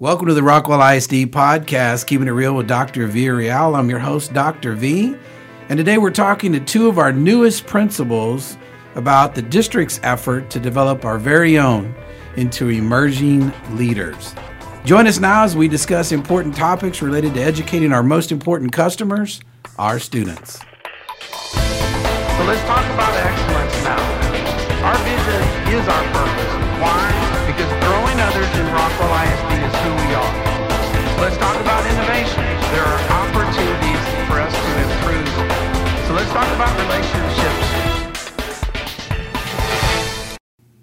Welcome to the Rockwall ISD podcast, Keeping It Real with Dr. Villarreal. I'm your host, Dr. V. And today we're talking to two of our newest principals about the district's effort to develop our very own into emerging leaders. Join us now as we discuss important topics related to educating our most important customers, our students. So let's talk about excellence now. Our vision is our purpose. Why? Because growing others in Rockwall ISD Let's talk about innovation. There are opportunities for us to improve. So let's talk about relationships.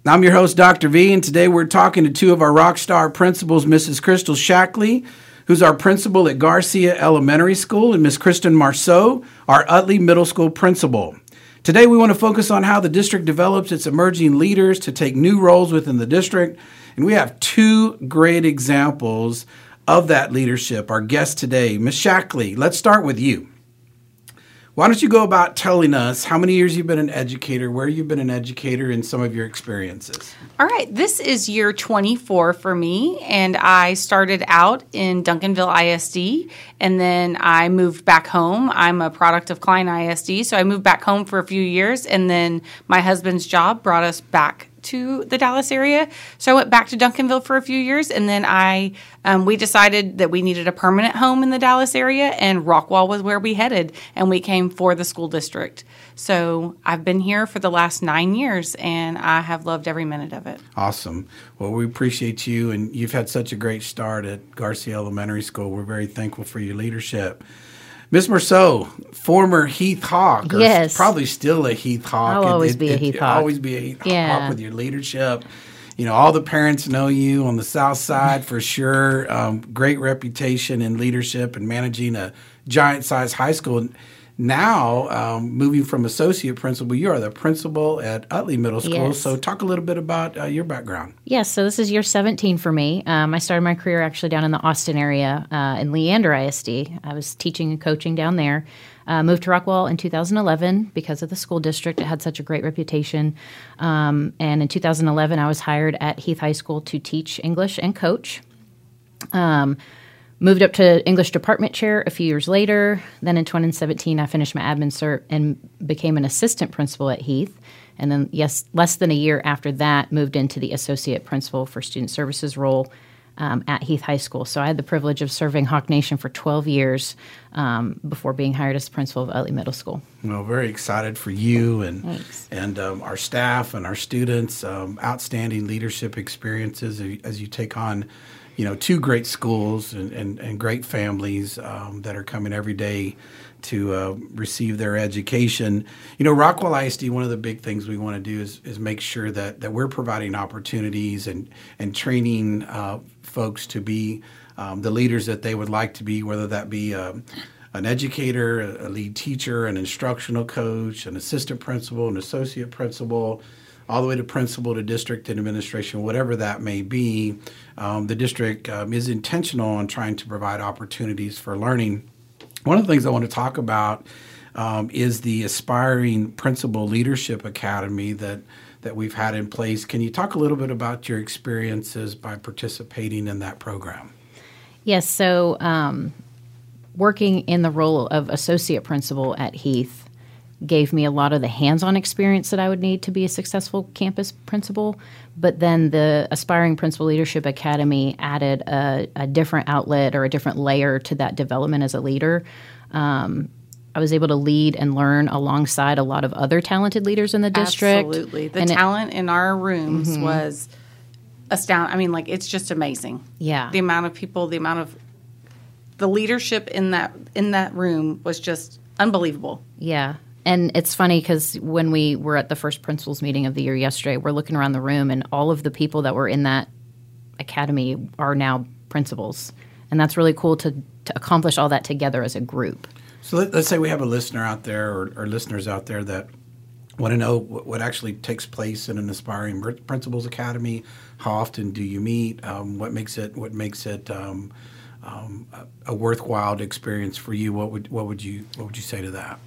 I'm your host, Dr. V, and today we're talking to two of our rock star principals, Mrs. Crystal Shaklee, who's our principal at Garcia Elementary School, and Miss Kristin Marceau, our Utley Middle School principal. Today, we want to focus on how the district develops its emerging leaders to take new roles within the district. And we have two great examples of that leadership. Our guest today, Ms. Shaklee, let's start with you. Why don't you go about telling us how many years you've been an educator, where you've been an educator, and some of your experiences? All right, this is year 24 for me, and I started out in Duncanville ISD, and then I moved back home. I'm a product of Klein ISD, so I moved back home for a few years, and then my husband's job brought us back to the Dallas area. So I went back to Duncanville for a few years, and then I um, we decided that we needed a permanent home in the Dallas area, and Rockwall was where we headed, and we came for the school district. So I've been here for the last nine years, and I have loved every minute of it. Awesome. Well, we appreciate you, and you've had such a great start at Garcia Elementary School. We're very thankful for your leadership. Miss Marceau, former Heath Hawk, or Yes. probably still a Heath Hawk. I'll always be a Heath Hawk. Always be a Heath Yeah. Hawk with your leadership. You know, all the parents know you on the South Side for sure. Um, great reputation in leadership and managing a giant-sized high school. Now, um, moving from associate principal, you are the principal at Utley Middle School. Yes. So, talk a little bit about uh, your background. Yes, so this is year 17 for me. Um, I started my career actually down in the Austin area uh, in Leander ISD. I was teaching and coaching down there. Uh, moved to Rockwall in 2011 because of the school district. It had such a great reputation. Um, and in 2011, I was hired at Heath High School to teach English and coach. Um, moved up to English department chair a few years later. Then in 2017, I finished my admin cert and became an assistant principal at Heath. And then, yes, less than a year after that, moved into the associate principal for student services role um, at Heath High School. So I had the privilege of serving Hawk Nation for 12 years um, before being hired as principal of Utley Middle School. Well, very excited for you and Thanks. and um, our staff and our students. Um, outstanding leadership experiences as you- as you take on, you know, two great schools and, and, and great families um, that are coming every day to uh, receive their education. You know, Rockwall ISD. One of the big things we want to do is is make sure that that we're providing opportunities and and training uh, folks to be um, the leaders that they would like to be, whether that be um, an educator, a lead teacher, an instructional coach, an assistant principal, an associate principal, all the way to principal to district administration, whatever that may be. Um, the district um, is intentional on trying to provide opportunities for learning. One of the things I want to talk about um, is the Aspiring Principal Leadership Academy that that we've had in place. Can you talk a little bit about your experiences by participating in that program? Yes, so um, working in the role of associate principal at Heath gave me a lot of the hands on experience that I would need to be a successful campus principal. But then the Aspiring Principal Leadership Academy added a, a different outlet or a different layer to that development as a leader. Um, I was able to lead and learn alongside a lot of other talented leaders in the district. Absolutely. The And it- Mm-hmm. talent in our rooms was astounding. I mean, like, it's just amazing. Yeah. The amount of people, the amount of the leadership in that in that room was just unbelievable. Yeah. And it's funny because when we were at the first principals meeting of the year yesterday, we're looking around the room and all of the people that were in that academy are now principals. And that's really cool to, to accomplish all that together as a group. So let, us say we have a listener out there or, or listeners out there that want to know what, what actually takes place in an aspiring principals academy. How often do you meet? Um, what makes it what makes it um, um, a, a worthwhile experience for you? What would what would you what would you say to that?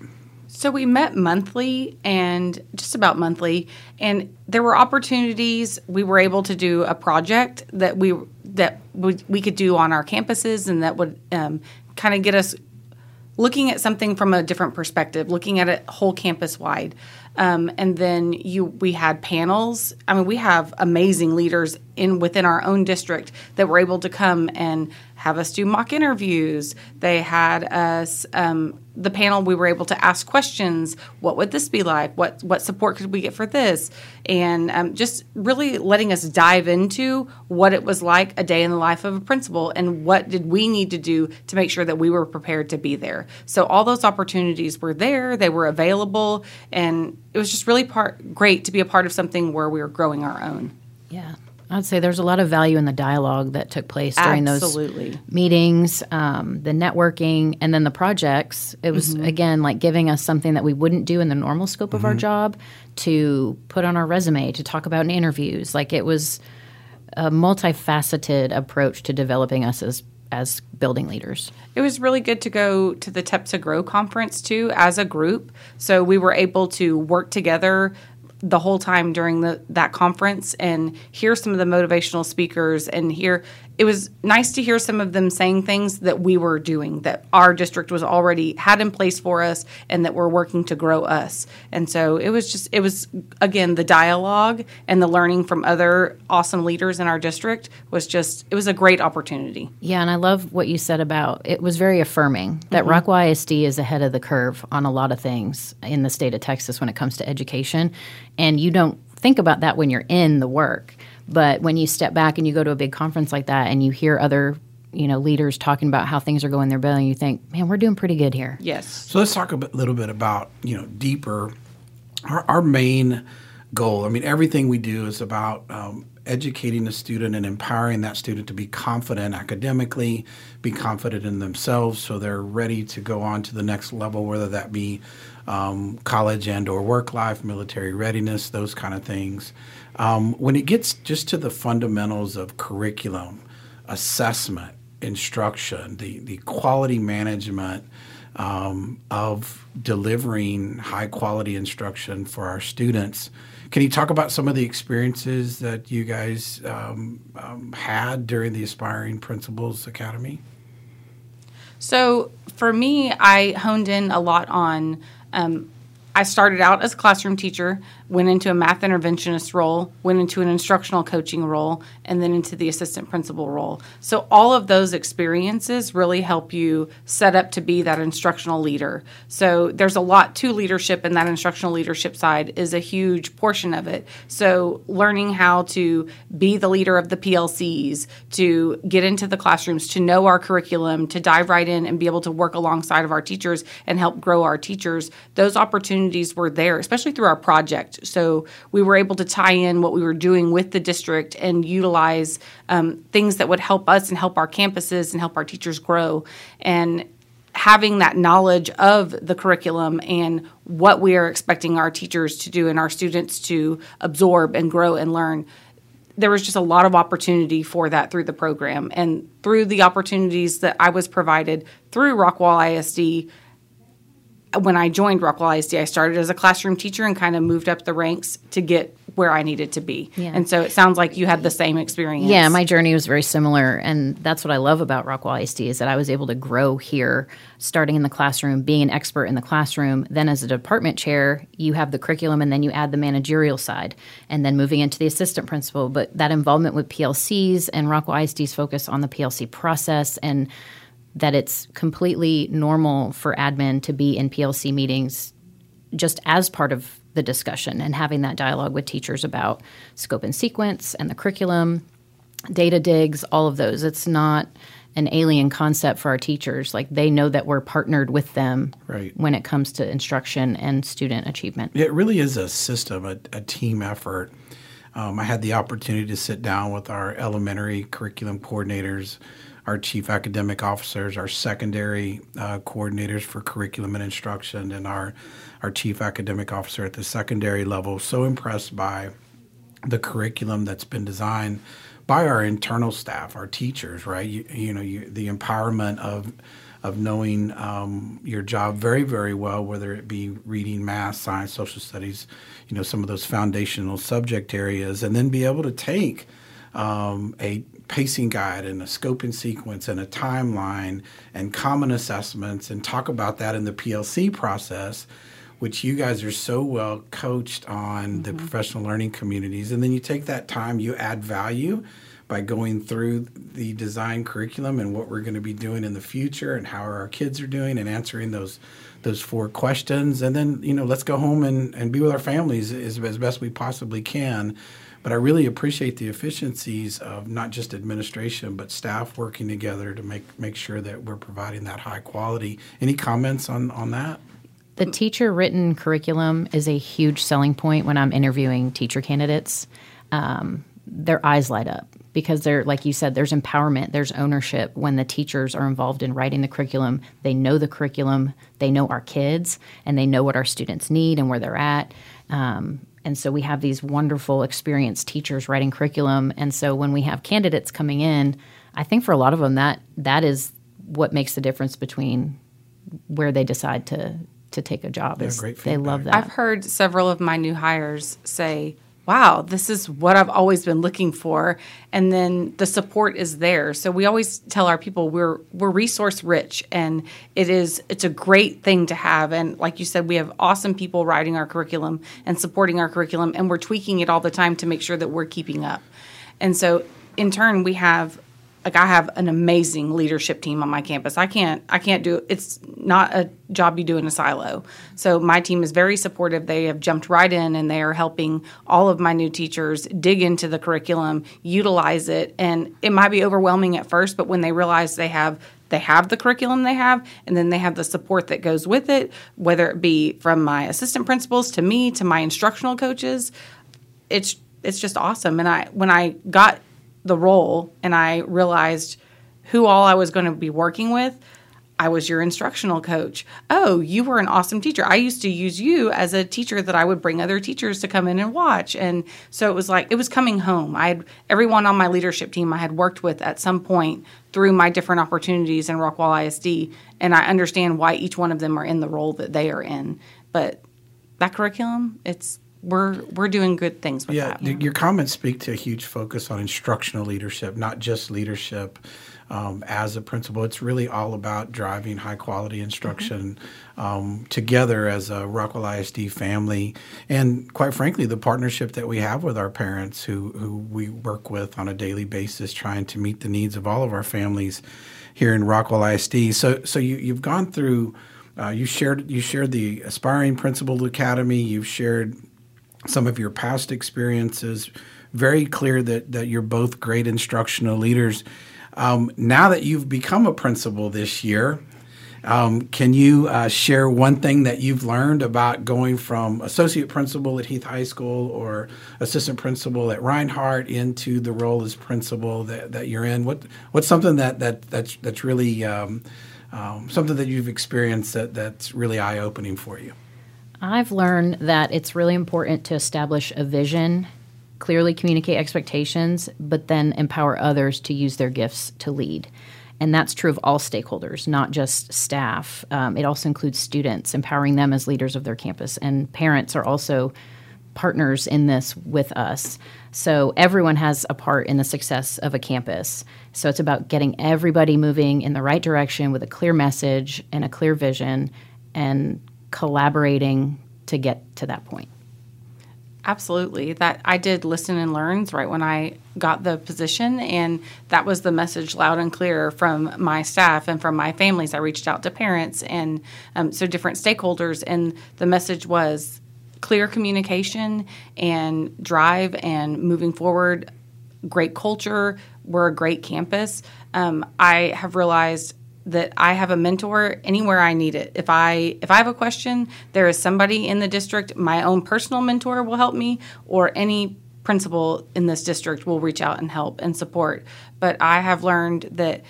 So we met monthly and just about monthly, and there were opportunities. We were able to do a project that we that we, we could do on our campuses and that would um, kind of get us looking at something from a different perspective, looking at it whole campus wide. Um, and then you we had panels. I mean, we have amazing leaders in within our own district that were able to come and have us do mock interviews. They had us um, the panel. We were able to ask questions. What would this be like? What what support could we get for this? And um, just really letting us dive into what it was like a day in the life of a principal and what did we need to do to make sure that we were prepared to be there. So all those opportunities were there. They were available, and it was just really part great to be a part of something where we were growing our own. Yeah. I'd say there's a lot of value in the dialogue that took place during Absolutely. those meetings, um, the networking, and then the projects. It was, again, like giving us something that we wouldn't do in the normal scope of our job to put on our resume, to talk about in interviews. Like it was a multifaceted approach to developing us as, as building leaders. It was really good to go to the TEPSA Grow conference too as a group. So we were able to work together the whole time during the that conference and hear some of the motivational speakers and hear it was nice to hear some of them saying things that we were doing that our district was already had in place for us and that we're working to grow us. And so it was just it was again the dialogue and the learning from other awesome leaders in our district was just it was a great opportunity. Yeah, and I love what you said about it was very affirming that mm-hmm. Rockwall ISD is ahead of the curve on a lot of things in the state of Texas when it comes to education. And you don't think about that when you're in the work. But when you step back and you go to a big conference like that and you hear other, you know, leaders talking about how things are going their building, you think, man, we're doing pretty good here. Yes. So let's talk a bit, little bit about you know deeper. Our, our main goal. I mean, everything we do is about um, educating the student and empowering that student to be confident academically, be confident in themselves, so they're ready to go on to the next level, whether that be um, college and or work life, military readiness, those kind of things. Um, when it gets just to the fundamentals of curriculum, assessment, instruction, the the quality management um, of delivering high quality instruction for our students. Can you talk about some of the experiences that you guys um, um, had during the Aspiring Principals Academy? So for me, I honed in a lot on. Um, I started out as a classroom teacher, went into a math interventionist role, went into an instructional coaching role, and then into the assistant principal role. So all of those experiences really help you set up to be that instructional leader. So there's a lot to leadership, and that instructional leadership side is a huge portion of it. So learning how to be the leader of the PLCs, to get into the classrooms, to know our curriculum, to dive right in and be able to work alongside of our teachers and help grow our teachers, those opportunities were there, especially through our project. So we were able to tie in what we were doing with the district and utilize um, things that would help us and help our campuses and help our teachers grow. And having that knowledge of the curriculum and what we are expecting our teachers to do and our students to absorb and grow and learn there was just a lot of opportunity for that through the program and through the opportunities that I was provided through Rockwall ISD when I joined Rockwall ISD, I started as a classroom teacher and kind of moved up the ranks to get where I needed to be. Yeah. And so it sounds like you had the same experience. Yeah, my journey was very similar, and that's what I love about Rockwall ISD is that I was able to grow here, starting in the classroom, being an expert in the classroom. Then, as a department chair, you have the curriculum, and then you add the managerial side, and then moving into the assistant principal. But that involvement with PLCs and Rockwall ISD's focus on the PLC process and that it's completely normal for admin to be in PLC meetings just as part of the discussion and having that dialogue with teachers about scope and sequence and the curriculum, data digs, all of those. It's not an alien concept for our teachers. Like they know that we're partnered with them Right. when it comes to instruction and student achievement. It really is a system, a, a team effort. Um, I had the opportunity to sit down with our elementary curriculum coordinators, our chief academic officers, our secondary uh, coordinators for curriculum and instruction, and our our chief academic officer at the secondary level. So impressed by the curriculum that's been designed by our internal staff, our teachers, right? You, you know, you, the empowerment of of knowing um, your job very, very well, whether it be reading, math, science, social studies, you know, some of those foundational subject areas, and then be able to take um, a pacing guide and a scoping sequence and a timeline and common assessments and talk about that in the PLC process, which you guys are so well coached on mm-hmm. the professional learning communities. And then you take that time, you add value by going through the design curriculum and what we're going to be doing in the future and how our kids are doing and answering those those four questions and then you know let's go home and, and be with our families as, as best we possibly can but I really appreciate the efficiencies of not just administration but staff working together to make make sure that we're providing that high quality. Any comments on on that? The teacher written curriculum is a huge selling point when I'm interviewing teacher candidates. Um, their eyes light up because they're like you said there's empowerment there's ownership when the teachers are involved in writing the curriculum they know the curriculum they know our kids and they know what our students need and where they're at um, and so we have these wonderful experienced teachers writing curriculum. And so when we have candidates coming in i think for a lot of them that that is what makes the difference between where they decide to to take a job is they love that. I've heard several of my new hires say wow, this is what I've always been looking for. And then the support is there. So we always tell our people we're we're resource rich and it is it's a great thing to have. And like you said, we have awesome people writing our curriculum and supporting our curriculum and we're tweaking it all the time to make sure that we're keeping up. And so in turn we have like I have an amazing leadership team on my campus. I can't I can't do it's not a job you do in a silo. So my team is very supportive. They have jumped right in and they are helping all of my new teachers dig into the curriculum, utilize it, and it might be overwhelming at first, but when they realize they have they have the curriculum they have and then they have the support that goes with it, whether it be from my assistant principals to me to my instructional coaches, it's it's just awesome. And I when I got the role and I realized who all I was going to be working with, I was your instructional coach. Oh, you were an awesome teacher. I used to use you as a teacher that I would bring other teachers to come in and watch. And so it was like it was coming home. I had everyone on my leadership team I had worked with at some point through my different opportunities in Rockwall ISD, and I understand why each one of them are in the role that they are in. But that curriculum, it's we're we're doing good things with yeah, that. Yeah, your comments speak to a huge focus on instructional leadership, not just leadership um, as a principal. It's really all about driving high quality instruction mm-hmm. um, together as a Rockwall ISD family, and quite frankly, the partnership that we have with our parents, who who we work with on a daily basis, trying to meet the needs of all of our families here in Rockwall ISD. So so you you've gone through. Uh, you shared you shared the aspiring principal academy. You've shared some of your past experiences. Very clear that that you're both great instructional leaders. Um, now that you've become a principal this year, um, can you uh, share one thing that you've learned about going from associate principal at Heath High School or assistant principal at Reinhardt into the role as principal that, that you're in? What what's something that that that's that's really um, um something that you've experienced that that's really eye opening for you? I've learned that it's really important to establish a vision, clearly communicate expectations, but then empower others to use their gifts to lead. And that's true of all stakeholders, not just staff. Um, it also includes students, empowering them as leaders of their campus. And parents are also partners in this with us. So everyone has a part in the success of a campus. So it's about getting everybody moving in the right direction with a clear message and a clear vision and collaborating to get to that point. Absolutely. That I did listen and learns right when I got the position and that was the message loud and clear from my staff and from my families. I reached out to parents and um, so different stakeholders and the message was clear communication and drive and moving forward, great culture, we're a great campus. Um, I have realized that I have a mentor anywhere I need it. If I if I have a question, there is somebody in the district, my own personal mentor will help me or any principal in this district will reach out and help and support. But I have learned that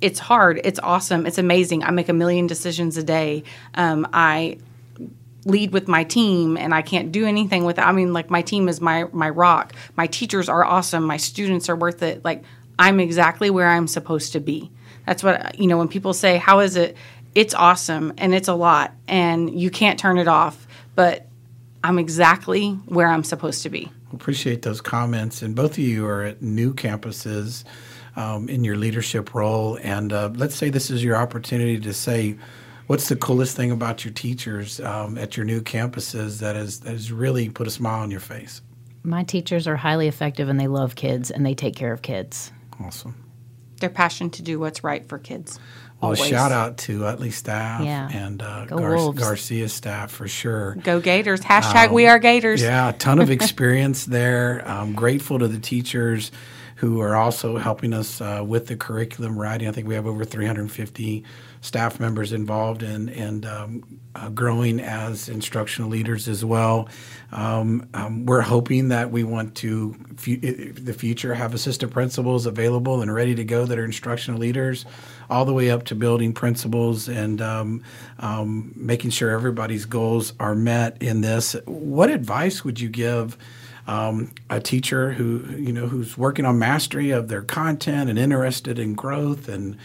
it's hard, it's awesome, it's amazing. I make a million decisions a day. Um, I lead with my team and I can't do anything without. I mean like my team is my my rock. My teachers are awesome, my students are worth it. Like I'm exactly where I'm supposed to be. That's what, you know, when people say, How is it? It's awesome and it's a lot and you can't turn it off, but I'm exactly where I'm supposed to be. Appreciate those comments. And both of you are at new campuses um, in your leadership role. And uh, let's say this is your opportunity to say, what's the coolest thing about your teachers um, at your new campuses that has, that has really put a smile on your face? My teachers are highly effective and they love kids and they take care of kids. Awesome. Their passion to do what's right for kids. Well, Always. shout out to Utley staff Yeah. and uh, Gar- Garcia staff for sure. Go Gators. Hashtag we are Gators. Yeah, a ton of experience there. I'm grateful to the teachers who are also helping us uh, with the curriculum writing. I think we have over 350 staff members involved in and um, uh, growing as instructional leaders as well. Um, um, we're hoping that we want to, the future, have assistant principals available and ready to go that are instructional leaders, all the way up to building principals and um, um, making sure everybody's goals are met in this. What advice would you give? Um, a teacher who you know who's working on mastery of their content and interested in growth and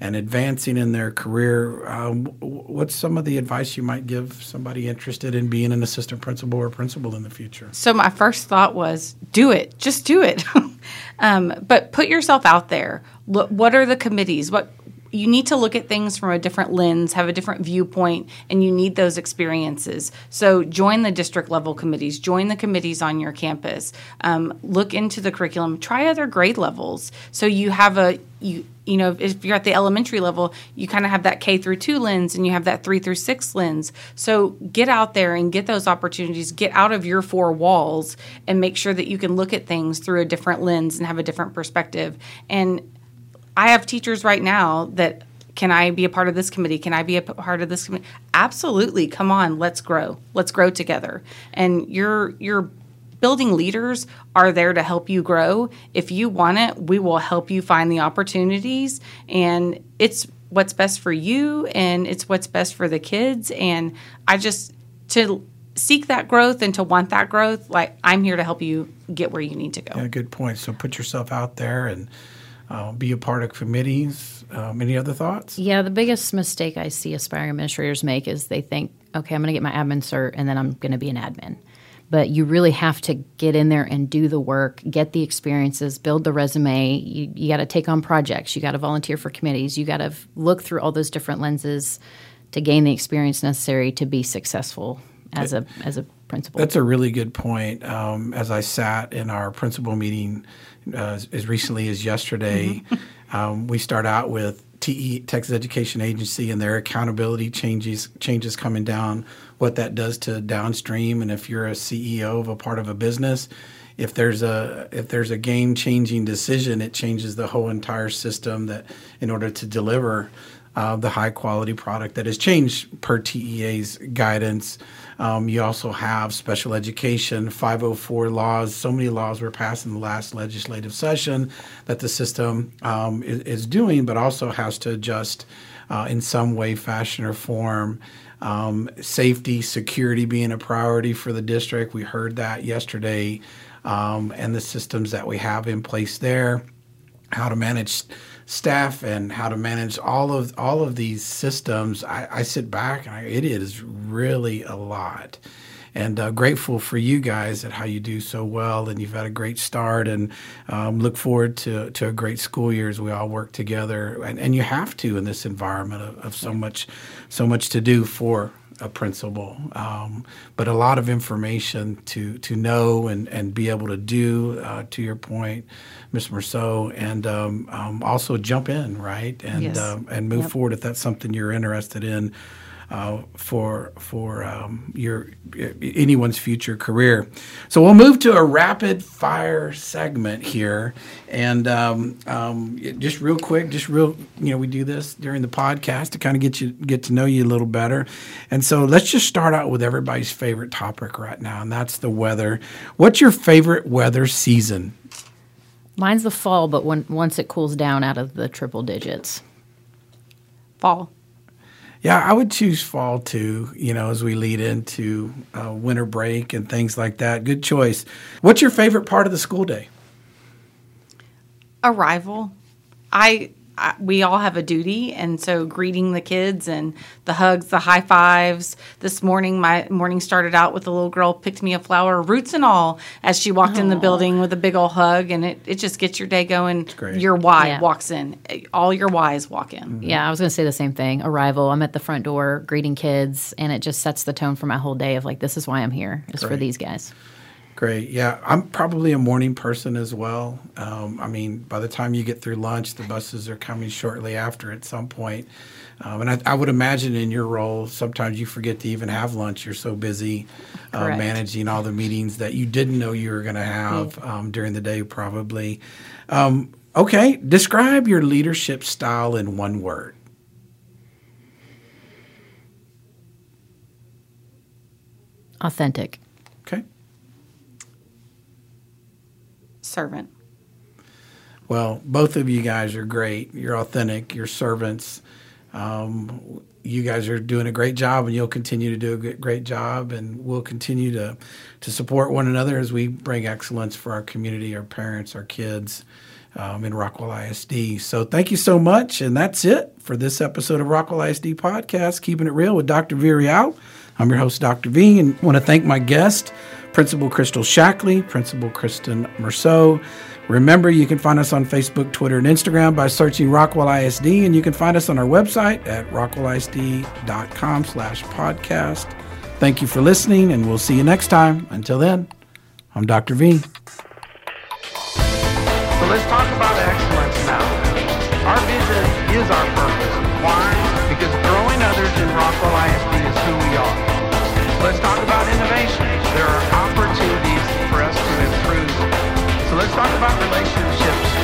and advancing in their career. Um, what's some of the advice you might give somebody interested in being an assistant principal or principal in the future? So my first thought was, do it, just do it. um, but put yourself out there. What are the committees? What you need to look at things from a different lens, have a different viewpoint, and you need those experiences. So join the district level committees, join the committees on your campus, um, look into the curriculum, try other grade levels. So you have a you you know if you're at the elementary level, you kind of have that K through two lens, and you have that three through six lens. So get out there and get those opportunities. Get out of your four walls and make sure that you can look at things through a different lens and have a different perspective. And I have teachers right now that can I be a part of this committee? Can I be a part of this committee? Absolutely. Come on, let's grow. Let's grow together. And your your building leaders are there to help you grow. If you want it, we will help you find the opportunities and it's what's best for you and it's what's best for the kids and I just to seek that growth and to want that growth, like I'm here to help you get where you need to go. Yeah, good point. So put yourself out there and uh, be a part of committees. Um, any other thoughts? Yeah, the biggest mistake I see aspiring administrators make is they think, okay, I'm going to get my admin cert and then I'm going to be an admin. But you really have to get in there and do the work, get the experiences, build the resume. You, you got to take on projects. You got to volunteer for committees. You got to look through all those different lenses to gain the experience necessary to be successful as a as a principal. That's a really good point. Um, as I sat in our principal meeting uh, as, as recently as yesterday, um, we start out with TE Texas Education Agency and their accountability changes changes coming down. What that does to downstream, and if you're a CEO of a part of a business, if there's a if there's a game changing decision, it changes the whole entire system. That in order to deliver uh, the high quality product that has changed per TEA's guidance. Um, you also have special education, 504 laws. So many laws were passed in the last legislative session that the system um, is, is doing, but also has to adjust uh, in some way, fashion, or form. Um, safety, security being a priority for the district. We heard that yesterday, um, and the systems that we have in place there how to manage staff and how to manage all of all of these systems. I, I sit back and I, it is really a lot. And uh, grateful for you guys at how you do so well, and you've had a great start, and um, look forward to, to a great school year as we all work together. And, and you have to in this environment of, of so much, so much to do for a principal, um, but a lot of information to to know and, and be able to do. Uh, to your point, Ms. Marceau, and um, um, also jump in right and Yes. um, and move Yep. forward if that's something you're interested in. Uh, for for um, your anyone's future career, so we'll move to a rapid fire segment here, and um, um, just real quick, just real, you know, we do this during the podcast to kind of get you get to know you a little better, and so let's just start out with everybody's favorite topic right now, and that's the weather. What's your favorite weather season? Mine's the fall, but when once it cools down out of the triple digits. Fall. Yeah, I would choose fall too, you know, as we lead into uh, winter break and things like that. Good choice. What's your favorite part of the school day? arrival. I I, we all have a duty, and so greeting the kids and the hugs, the high fives. This morning, my morning started out with a little girl picked me a flower, roots and all, as she walked in the building with a big old hug, and it, it just gets your day going. great. Your why Yeah. walks in, all your whys walk in. Mm-hmm. Yeah, I was going to say the same thing. Arrival. I'm at the front door greeting kids, and it just sets the tone for my whole day of like, this is why I'm here. Is for Great. these guys. Great. Yeah, I'm probably a morning person as well. Um, I mean, by the time you get through lunch, the buses are coming shortly after at some point. Um, and I, I would imagine in your role, sometimes you forget to even have lunch. You're so busy uh, managing all the meetings that you didn't know you were going to have um, during the day, probably. Um, okay, describe your leadership style in one word. Authentic. Servant. Well, both of you guys are great. You're authentic. You're servants. Um, you guys are doing a great job, and you'll continue to do a great job. And we'll continue to to support one another as we bring excellence for our community, our parents, our kids um, in Rockwall ISD. So thank you so much, and that's it for this episode of Rockwall ISD podcast, keeping it real with Dr. Villarreal. I'm your host, Dr. V, and want to thank my guest, Principal Crystal Shaklee, Principal Kristin Marceau. Remember, you can find us on Facebook, Twitter, and Instagram by searching Rockwall ISD, and you can find us on our website at rockwallisd.com slash podcast. Thank you for listening, and we'll see you next time. Until then, I'm Dr. V. So let's talk about excellence now. Our vision is our purpose. Why? Because growing others in Rockwall ISD is who we are. Let's talk let's talk about relationships.